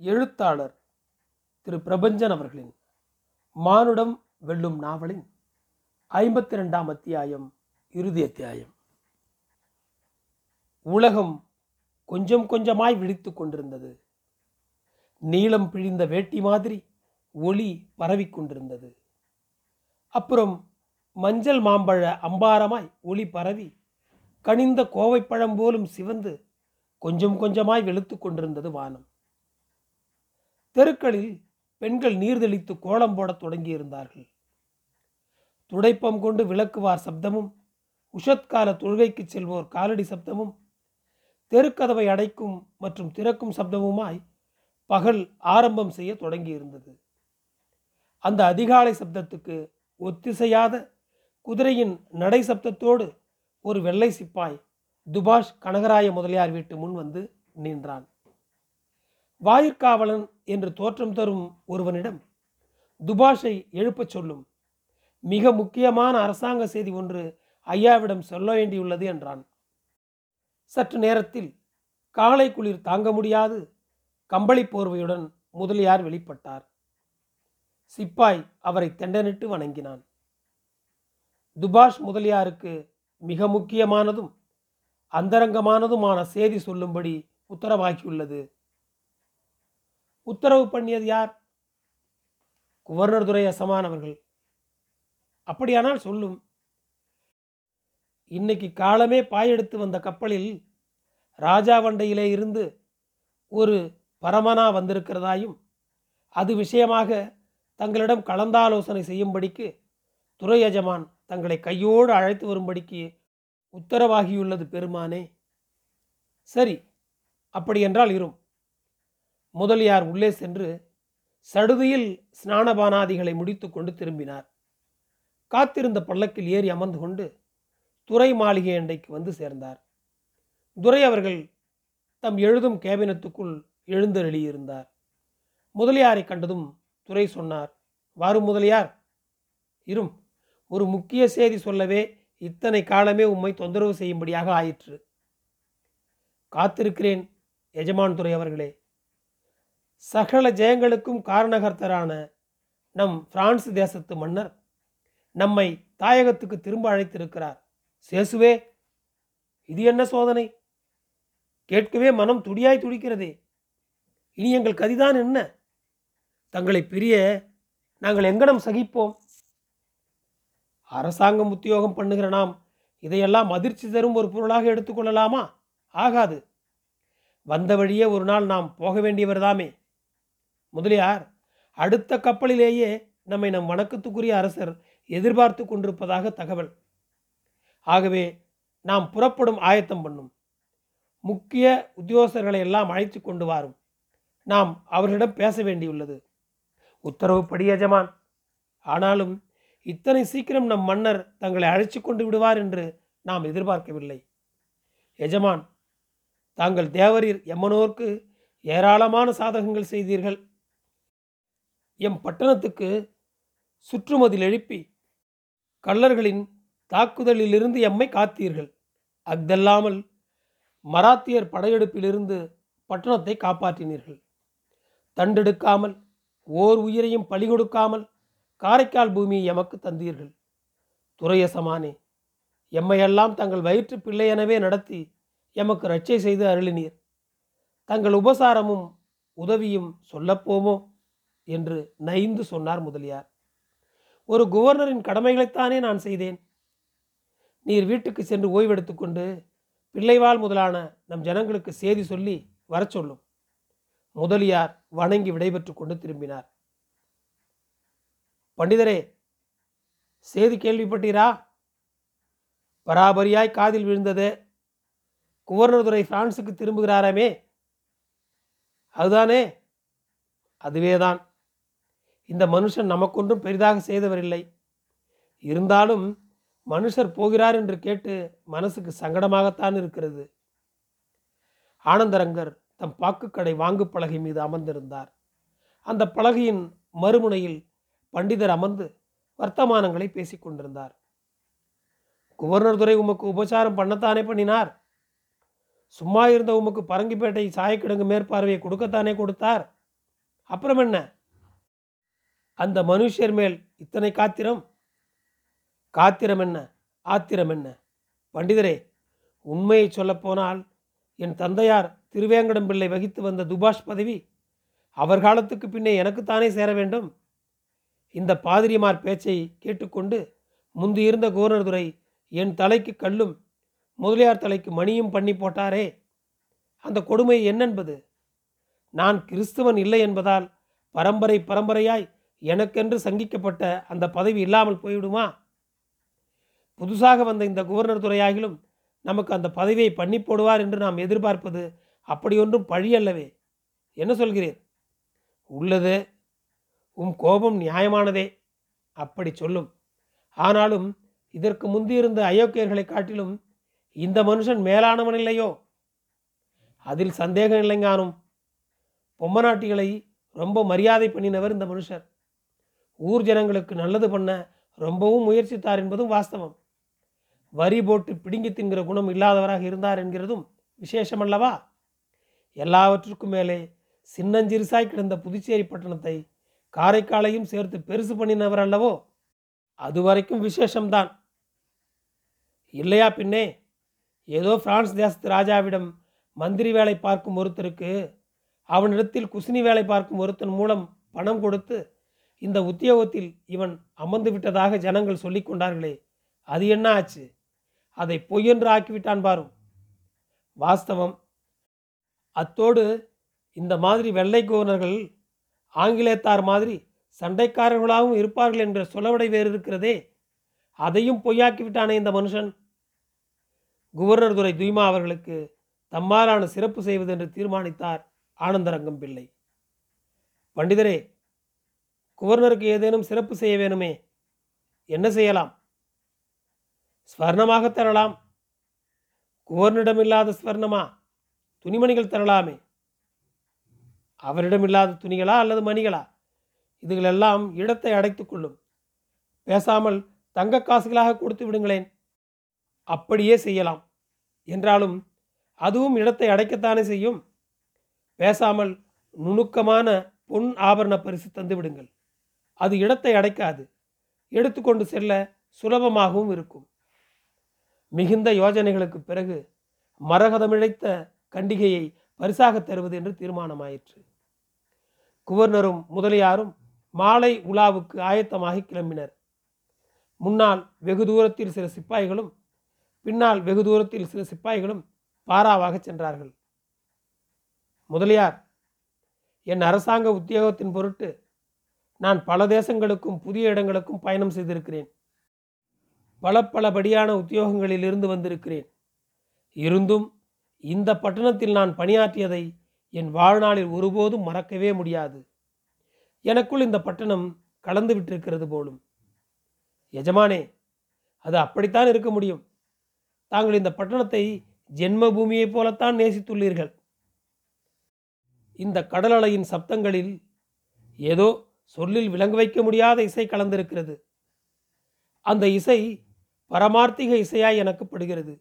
எழுத்தாளர் திரு பிரபஞ்சன் அவர்களின் மானுடம் வெல்லும் நாவலின் ஐம்பத்தி ரெண்டாம் அத்தியாயம் இறுதி அத்தியாயம். உலகம் கொஞ்சம் கொஞ்சமாய் விழித்துக் கொண்டிருந்தது. நீளம் பிழிந்த வேட்டி மாதிரி ஒளி பரவிக் கொண்டிருந்தது. அப்புறம் மஞ்சள் மாம்பழ அம்பாரமாய் ஒளி பரவி கனிந்த கோவைப்பழம் போலும் சிவந்து கொஞ்சம் கொஞ்சமாய் வெளுத்து கொண்டிருந்தது வானம். தெருக்களில் பெண்கள் நீர்தெளித்து கோலம் போடத் தொடங்கியிருந்தார்கள். துடைப்பம் கொண்டு விளக்குவார் சப்தமும் உஷத்கால தொழுகைக்கு செல்வோர் காலடி சப்தமும் தெருக்கதவை அடைக்கும் மற்றும் திறக்கும் சப்தமுமாய் பகல் ஆரம்பம் செய்ய தொடங்கியிருந்தது. அந்த அதிகாலை சப்தத்துக்கு ஒத்திசையாத குதிரையின் நடை சப்தத்தோடு ஒரு வெள்ளை சிப்பாய் துபாஷ் கனகராய முதலியார் வீட்டு முன் வந்து நின்றான். வாயிற்காவலன் என்று தோற்றம் தரும் ஒருவனிடம் துபாஷை எழுப்பச் சொல்லும். மிக முக்கியமான அரசாங்க செய்தி ஒன்று ஐயாவிடம் சொல்ல வேண்டியுள்ளது என்றான். சற்று நேரத்தில் காலை குளிர் தாங்க முடியாது. கம்பளி போர்வையுடன் முதலியார் வெளிப்பட்டார். சிப்பாய் அவரை தெண்டனிட்டு வணங்கினான். துபாஷ் முதலியாருக்கு மிக முக்கியமானதும் அந்தரங்கமானதுமான செய்தி சொல்லும்படி உத்தரவாகியுள்ளது. உத்தரவு பண்ணியது யார்? குவர்னர் துரை அசமான் அவர்கள் அப்படியானால் சொல்லும். இன்னைக்கு காலமே பாயெடுத்து வந்த கப்பலில் ராஜா வண்டையிலே இருந்து ஒரு பரமனா வந்திருக்கிறதாயும் அது விஷயமாக தங்களிடம் கலந்தாலோசனை செய்யும்படிக்கு துறை எஜமான் தங்களை கையோடு அழைத்து வரும்படிக்கு உத்தரவாகியுள்ளது பெருமானே. சரி அப்படியென்றால் இரும். முதலியார் உள்ளே சென்று சடுதியில் ஸ்நானபானாதிகளை முடித்துக்கொண்டு திரும்பினார். காத்திருந்த பல்லக்கில் ஏறி அமர்ந்து கொண்டு துறை மாளிகை அண்டைக்கு வந்து சேர்ந்தார். துரை அவர்கள் தம் எழுதும் கேபினத்துக்குள் எழுந்தருளியிருந்தார் முதலியாரை கண்டதும் துறை சொன்னார் வாரும் முதலியார் இரும். ஒரு முக்கிய செய்தி சொல்லவே இத்தனை காலமே உம்மை தொந்தரவு செய்யும்படியாக ஆயிற்று. காத்திருக்கிறேன் எஜமான் துறை அவர்களே. சகல ஜெயங்களுக்கும் காரணகர்த்தரான நம் பிரான்ஸ் தேசத்து மன்னர் நம்மை தாயகத்துக்கு திரும்ப அழைத்திருக்கிறார். சேசுவே இது என்ன சோதனை? கேட்கவே மனம் துடியாய் துடிக்கிறதே. இனி எங்கள் கதிதான் என்ன? தங்களை பிரிய நாங்கள் எங்கனம் சகிப்போம்? அரசாங்கம் உத்தியோகம் பண்ணுகிற நாம் இதையெல்லாம் அதிர்ச்சி தரும் ஒரு பொருளாக எடுத்துக்கொள்ளலாமா? ஆகாது. வந்த வழியே ஒரு நாள் நாம் போக வேண்டியவர்தாமே முதலியார் அடுத்த கப்பலிலேயே நம்மை நம் வணக்கத்துக்குரிய அரசர் எதிர்பார்த்து கொண்டிருப்பதாக தகவல். ஆகவே நாம் புறப்படும் ஆயத்தம் பண்ணும். முக்கிய உத்தியோகஸ்தர்களை எல்லாம் அழைத்து கொண்டு வாரும். நாம் அவர்களிடம் பேச வேண்டியுள்ளது. உத்தரவுப்படி எஜமான். ஆனாலும் இத்தனை சீக்கிரம் நம் மன்னர் தங்களை அழைச்சி கொண்டு விடுவார் என்று நாம் எதிர்பார்க்கவில்லை. எஜமான் தாங்கள் தேவரீர் எம்மனோர்க்கு ஏராளமான சாதகங்கள் செய்தீர்கள். எம் பட்டணத்துக்கு சுற்றுமதில் எழுப்பி கள்ளர்களின் தாக்குதலிலிருந்து எம்மை காத்தீர்கள். அஃதல்லாமல் மராத்தியர் படையெடுப்பிலிருந்து பட்டணத்தை காப்பாற்றினீர்கள். தண்டெடுக்காமல் ஓர் உயிரையும் பழி கொடுக்காமல் காரைக்கால் பூமியை எமக்கு தந்தீர்கள். துரையசமானே எம்மையெல்லாம் தங்கள் வயிற்று பிள்ளையெனவே நடத்தி எமக்கு ரட்சை செய்து அருளினீர். தங்கள் உபசாரமும் உதவியும் சொல்லப்போமோ? என்று நைந்து சொன்னார் முதலியார். ஒரு குவர்னரின் கடமைகளைத்தானே நான் செய்தேன். நீர் வீட்டுக்கு சென்று ஓய்வெடுத்துக்கொண்டு பிள்ளைவாள் முதலான நம் ஜனங்களுக்கு செய்தி சொல்லி வரச் சொல்லும். முதலியார் வணங்கி விடைபெற்று கொண்டு திரும்பினார். பண்டிதரே செய்தி கேள்விப்பட்டீரா? பராபரியாய் காதில் விழுந்தது குவர்னர் துறை பிரான்சுக்கு திரும்புகிறாராமே. அதுதானே? அதுவேதான். இந்த மனுஷன் நமக்கொன்றும் பெரிதாக செய்தவரில்லை. இருந்தாலும் மனுஷர் போகிறார் என்று கேட்டு மனசுக்கு சங்கடமாகத்தான் இருக்கிறது. ஆனந்தரங்கர் தம் பாக்குக்கடை வாங்கு பலகை மீது அமர்ந்திருந்தார். அந்த பலகையின் மறுமுனையில் பண்டிதர் அமர்ந்து வர்த்தமானங்களை பேசிக் கொண்டிருந்தார். குவர்னர் துறை உமக்கு உபசாரம் பண்ணத்தானே பண்ணினார்? சும்மா இருந்த உமக்கு பரங்கிப்பேட்டை சாயக்கிடங்கு மேற்பார்வையை கொடுக்கத்தானே கொடுத்தார்? அப்புறம் என்ன? அந்த மனுஷர் மேல் இத்தனை காத்திரம்? காத்திரம் என்ன? ஆத்திரம் என்ன? பண்டிதரே உண்மையை சொல்லப்போனால் என் தந்தையார் திருவேங்கடம் பிள்ளை வகித்து வந்த துபாஷ் பதவி அவர் காலத்துக்கு பின்னே எனக்குத்தானே சேர வேண்டும்? இந்த பாதிரிமார் பேச்சை கேட்டுக்கொண்டு முந்தி இருந்த கவர்னர்துரை என் தலைக்கு கல்லும் முதலியார் தலைக்கு மணியும் பண்ணி போட்டாரே. அந்த கொடுமை என்னென்பது? நான் கிறிஸ்துவன் இல்லை என்பதால் பரம்பரை பரம்பரையாய் எனக்கென்று சங்கிக்கப்பட்ட அந்த பதவி இல்லாமல் போய்விடுமா? புதுசாக வந்த இந்த குவர்னர் துறையாகிலும் நமக்கு அந்த பதவியை பண்ணி போடுவார் என்று நாம் எதிர்பார்ப்பது அப்படியொன்றும் பழி அல்லவே. என்ன சொல்கிறீர்? உள்ளது. உம் கோபம் நியாயமானதே. அப்படி சொல்லும். ஆனாலும் இதற்கு முந்தியிருந்த அயோக்கியர்களை காட்டிலும் இந்த மனுஷன் மேலானவன் இல்லையோ? அதில் சந்தேகம் இல்லைங்கானும். பொம்மநாட்டிகளை ரொம்ப மரியாதை பண்ணினவர் இந்த மனுஷர். ஊர் ஜனங்களுக்கு நல்லது பண்ண ரொம்பவும் முயற்சித்தார் என்பதும் வாஸ்தவம். வரி போட்டு பிடுங்கி தின்கிற குணம் இல்லாதவராக இருந்தார் என்கிறதும் விசேஷமல்லவா எல்லாவற்றுக்கும் மேலே சின்னஞ்சிறுசாய் கிடந்த புதுச்சேரி பட்டணத்தை காரைக்காலையும் சேர்த்து பெருசு பண்ணினவர் அல்லவோ? அது வரைக்கும் விசேஷம்தான். இல்லையா பின்னே? ஏதோ பிரான்ஸ் தேசத்து ராஜாவிடம் மந்திரி வேலை பார்க்கும் ஒருத்தருக்கு அவனிடத்தில் குசினி வேலை பார்க்கும் ஒருத்தன் மூலம் பணம் கொடுத்து இந்த உத்தியோகத்தில் இவன் அமர்ந்து விட்டதாக ஜனங்கள் சொல்லி கொண்டார்களே அது என்ன ஆச்சு? அதை பொய்யென்று ஆக்கிவிட்டான் பாரும் வாஸ்தவம் அத்தோடு இந்த மாதிரி வெள்ளை கவர்னர்கள் ஆங்கிலேயத்தார் மாதிரி சண்டைக்காரர்களாகவும் இருப்பார்கள் என்ற சொலவடை வேறு இருக்கிறதே அதையும் பொய்யாக்கி விட்டானே இந்த மனுஷன். குவர்னர் துரை துய்மா அவர்களுக்கு தம்மாலான சிறப்பு செய்வது என்று தீர்மானித்தார் ஆனந்தரங்கம் பிள்ளை. பண்டிதரே குவர்னருக்கு ஏதேனும் சிறப்பு செய்ய வேணுமே? என்ன செய்யலாம்? ஸ்வர்ணமாக தரலாம். குவர்னிடமில்லாத ஸ்வர்ணமா? துணிமணிகள் தரலாமே. அவரிடமில்லாத துணிகளா அல்லது மணிகளா? இதுகளெல்லாம் இடத்தை அடைத்துக் கொள்ளும். பேசாமல் தங்க காசுகளாக கொடுத்து விடுங்களேன். அப்படியே செய்யலாம். என்றாலும் அதுவும் இடத்தை அடைக்கத்தானே செய்யும்? பேசாமல் நுணுக்கமான பொன் ஆபரண பரிசு தந்து விடுங்கள். அது இடத்தை அடைக்காது. எடுத்துக்கொண்டு செல்ல சுலபமாகவும் இருக்கும். மிகுந்த யோஜனைகளுக்கு பிறகு மரகதமிழைத்த கண்டிகையை பரிசாக தருவது என்று தீர்மானமாயிற்று. குவர்னரும் முதலியாரும் மாலை உலாவுக்கு ஆயத்தமாகி கிளம்பினர். முன்னால் வெகு தூரத்தில் சில சிப்பாய்களும் பின்னால் வெகு தூரத்தில் சில சிப்பாய்களும் பாராவாக சென்றார்கள். முதலியார் என் அரசாங்க உத்தியோகத்தின் பொருட்டு நான் பல தேசங்களுக்கும் புதிய இடங்களுக்கும் பயணம் செய்திருக்கிறேன். பல பலபடியான உத்தியோகங்களில் இருந்து வந்திருக்கிறேன். இருந்தும் இந்த பட்டணத்தில் நான் பணியாற்றியதை என் வாழ்நாளில் ஒருபோதும் மறக்கவே முடியாது. எனக்குள் இந்த பட்டணம் கலந்து விட்டிருக்கிறது போலும். எஜமானே அது அப்படித்தான் இருக்க முடியும். தாங்கள் இந்த பட்டணத்தை ஜென்ம பூமியைப் போலத்தான் நேசித்துள்ளீர்கள். இந்த கடலலையின் சப்தங்களில் ஏதோ சொல்லில் விளங்க வைக்க முடியாத இசை கலந்திருக்கிறது. அந்த இசை பரமார்த்திக இசையாய் எனக்கு படுகிறது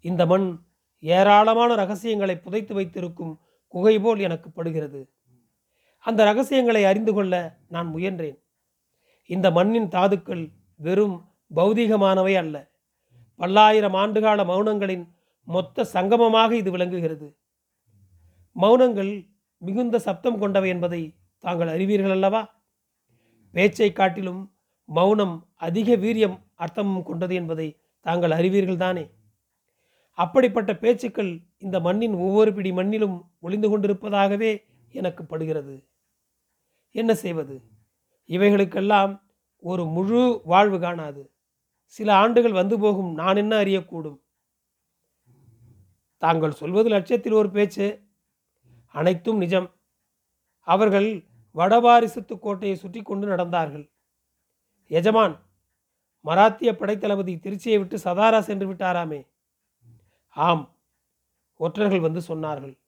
இந்த மண் ஏராளமான ரகசியங்களை புதைத்து வைத்திருக்கும் குகை போல் எனக்கு படுகிறது அந்த ரகசியங்களை அறிந்து கொள்ள நான் முயன்றேன். இந்த மண்ணின் தாதுக்கள் வெறும் பௌதீகமானவை அல்ல. பல்லாயிரம் ஆண்டுகால மௌனங்களின் மொத்த சங்கமமாக இது விளங்குகிறது. மௌனங்கள் மிகுந்த சப்தம் கொண்டவை என்பதை தாங்கள் அறிவீர்கள் அல்லவா? பேச்சை காட்டிலும் மௌனம் அதிக வீரியம் அர்த்தமும் கொண்டது என்பதை தாங்கள் அறிவீர்கள் தானே? அப்படிப்பட்ட பேச்சுக்கள் இந்த மண்ணின் ஒவ்வொரு பிடி மண்ணிலும் ஒளிந்து கொண்டிருப்பதாகவே எனக்கு படுகிறது. என்ன செய்வது? இவைகளுக்கெல்லாம் ஒரு முழு வாழ்வு காணாது. சில ஆண்டுகள் வந்து போகும் நான் என்ன அறியக்கூடும்? தாங்கள் சொல்வது லட்சத்தில் ஒரு பேச்சு. அனைத்தும் நிஜம். அவர்கள் வடபாரிசத்து கோட்டையை சுற்றி கொண்டு நடந்தார்கள். எஜமான் மராத்திய படைத்தளபதி திருச்சியை விட்டு சதாரா சென்று விட்டாராமே? ஆம் ஒற்றர்கள் வந்து சொன்னார்கள்.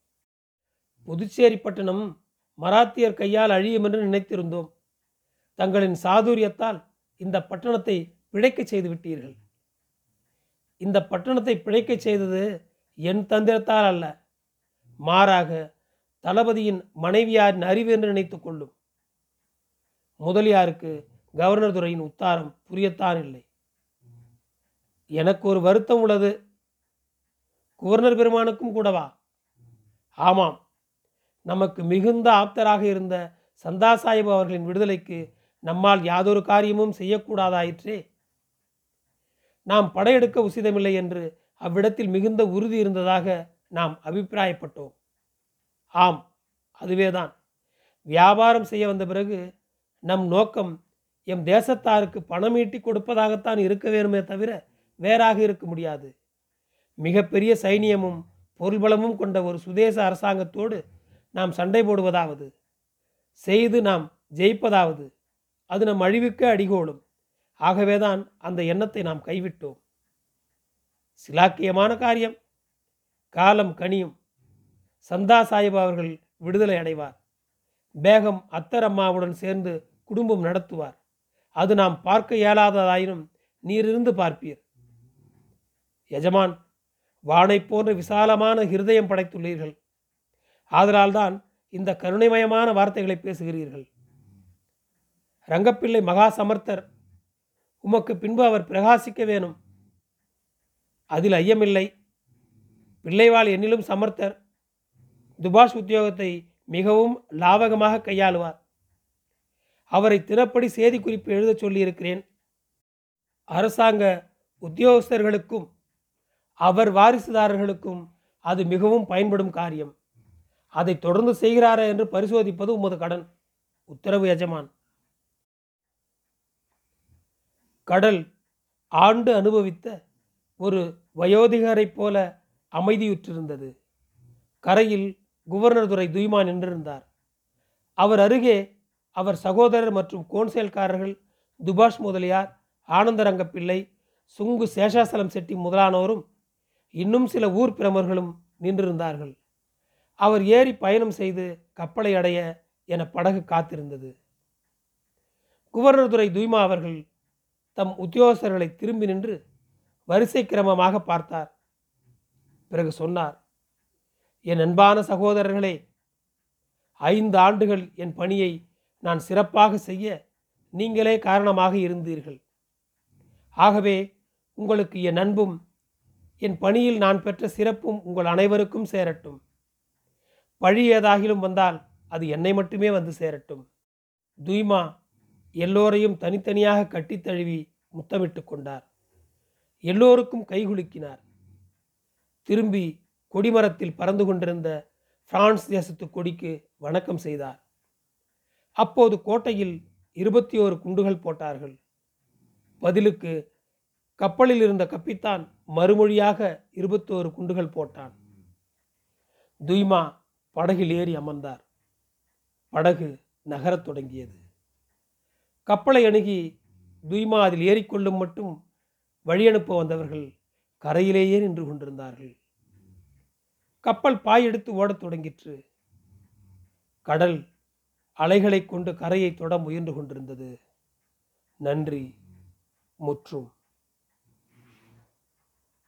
புதுச்சேரி பட்டணம் மராத்தியர் கையால் அழியும் என்று நினைத்திருந்தோம். தங்களின் சாதுரியத்தால் இந்த பட்டணத்தை பிழைக்கச் செய்து விட்டீர்கள். இந்த பட்டணத்தை பிழைக்கச் செய்தது என் தந்திரத்தால் அல்ல. மாறாக தளபதியின் மனைவியாரின் அறிவு என்று நினைத்து கொள்ளும். முதலியாருக்கு கவர்னர் துறையின் உத்தாரம் புரியத்தான் இல்லை. எனக்கு ஒரு வருத்தம் உள்ளது. கவர்னர் பெருமானுக்கும் கூடவா? ஆமாம். நமக்கு மிகுந்த ஆப்தராக இருந்த சந்தா சாஹிப் அவர்களின் விடுதலைக்கு நம்மால் யாதொரு காரியமும் செய்யக்கூடாதாயிற்றே? நாம் படையெடுக்க உசிதமில்லை என்று அவ்விடத்தில் மிகுந்த உறுதி இருந்ததாக நாம் அபிப்பிராயப்பட்டோம். ஆம் அதுவே தான் வியாபாரம் செய்ய வந்த பிறகு நம் நோக்கம் எம் தேசத்தாருக்கு பணம் ஈட்டி கொடுப்பதாகத்தான் இருக்க வேணுமே தவிர வேறாக இருக்க முடியாது. மிகப்பெரிய சைனியமும் பொருள்பலமும் கொண்ட ஒரு சுதேச அரசாங்கத்தோடு நாம் சண்டை போடுவதாவது. செய்து நாம் ஜெயிப்பதாவது. அது நம் அழிவுக்கு அடிகோடும் ஆகவேதான் அந்த எண்ணத்தை நாம் கைவிட்டோம். சிலாக்கியமான காரியம். காலம் கனியும். சந்தா சாஹிப் அவர்கள் விடுதலை அடைவார். பேகம் அத்தரம்மாவுடன் சேர்ந்து குடும்பம் நடத்துவார். அது நாம் பார்க்க இயலாததாயினும் நீரிருந்து பார்ப்பீர். எஜமான் வானை போன்ற விசாலமான ஹிருதயம் படைத்துள்ளீர்கள். ஆதலால்தான் இந்த கருணைமயமான வார்த்தைகளை பேசுகிறீர்கள். ரங்கப்பிள்ளை மகா சமர்த்தர் உமக்கு பின்பு அவர் பிரகாசிக்க வேணும். அதில் ஐயமில்லை. பிள்ளைவாள் என்னிலும் சமர்த்தர் துபாஷ் உத்தியோகத்தை மிகவும் லாபகமாக கையாளுவார். அவரை தினப்படி செய்தி குறிப்பு எழுதச் சொல்லியிருக்கிறேன். அரசாங்க உத்தியோகஸ்தர்களுக்கும் அவர் வாரிசுதாரர்களுக்கும் அது மிகவும் பயன்படும் காரியம். அதை தொடர்ந்து செய்கிறாரா என்று பரிசோதிப்பது உமது கடன். உத்தரவு எஜமான். கடல் ஆண்டு அனுபவித்த ஒரு வயோதிகரைப் போல அமைதியுற்றிருந்தது. கரையில் குவர்னர் துறை துய்மா நின்றிருந்தார். அவர் அருகே அவர் சகோதரர் மற்றும் கோன்சேல்காரர்கள் துபாஷ் முதலியார் ஆனந்தரங்கப்பிள்ளை சுங்கு சேஷாசலம் செட்டி முதலானோரும் இன்னும் சில ஊர் பிரமர்களும் நின்றிருந்தார்கள். அவர் ஏறி பயணம் செய்து கப்பலை அடைய என படகு காத்திருந்தது. குவர்னர் துறை துய்மா அவர்கள் தம் உத்தியோகஸ்தர்களை திரும்பி நின்று வரிசை கிரமமாக பார்த்தார். பிறகு சொன்னார் என் அன்பான சகோதரர்களே ஐந்து ஆண்டுகள் என் பணியை நான் சிறப்பாக செய்ய நீங்களே காரணமாக இருந்தீர்கள். ஆகவே உங்களுக்கு என் அன்பும் என் பணியில் நான் பெற்ற சிறப்பும் உங்கள் அனைவருக்கும் சேரட்டும். பழி ஏதாகிலும் வந்தால் அது என்னை மட்டுமே வந்து சேரட்டும். துய்மா எல்லோரையும் தனித்தனியாக கட்டித் தழுவி முத்தமிட்டு கொண்டார். எல்லோருக்கும் கைகுலுக்கினார் திரும்பி கொடிமரத்தில் பறந்து கொண்டிருந்த பிரான்ஸ் தேசத்து கொடிக்கு வணக்கம் செய்தார். அப்போது கோட்டையில் இருபத்தி ஓரு குண்டுகள் போட்டார்கள். பதிலுக்கு கப்பலில் இருந்த கப்பித்தான் மறுமொழியாக இருபத்தோரு குண்டுகள் போட்டான். துய்மா படகில் ஏறி அமர்ந்தார். படகு நகரத் தொடங்கியது. கப்பலை அணுகி துய்மா அதில் ஏறிக்கொள்ளும் மட்டும் வழியனுப்ப வந்தவர்கள் கரையிலேயே நின்று கொண்டிருந்தார்கள். கப்பல் பாய் எடுத்து ஓடத் தொடங்கிற்று. கடல் அலைகளை கொண்டு கரையை தொட முயன்று கொண்டிருந்தது. நன்றி முற்றும்.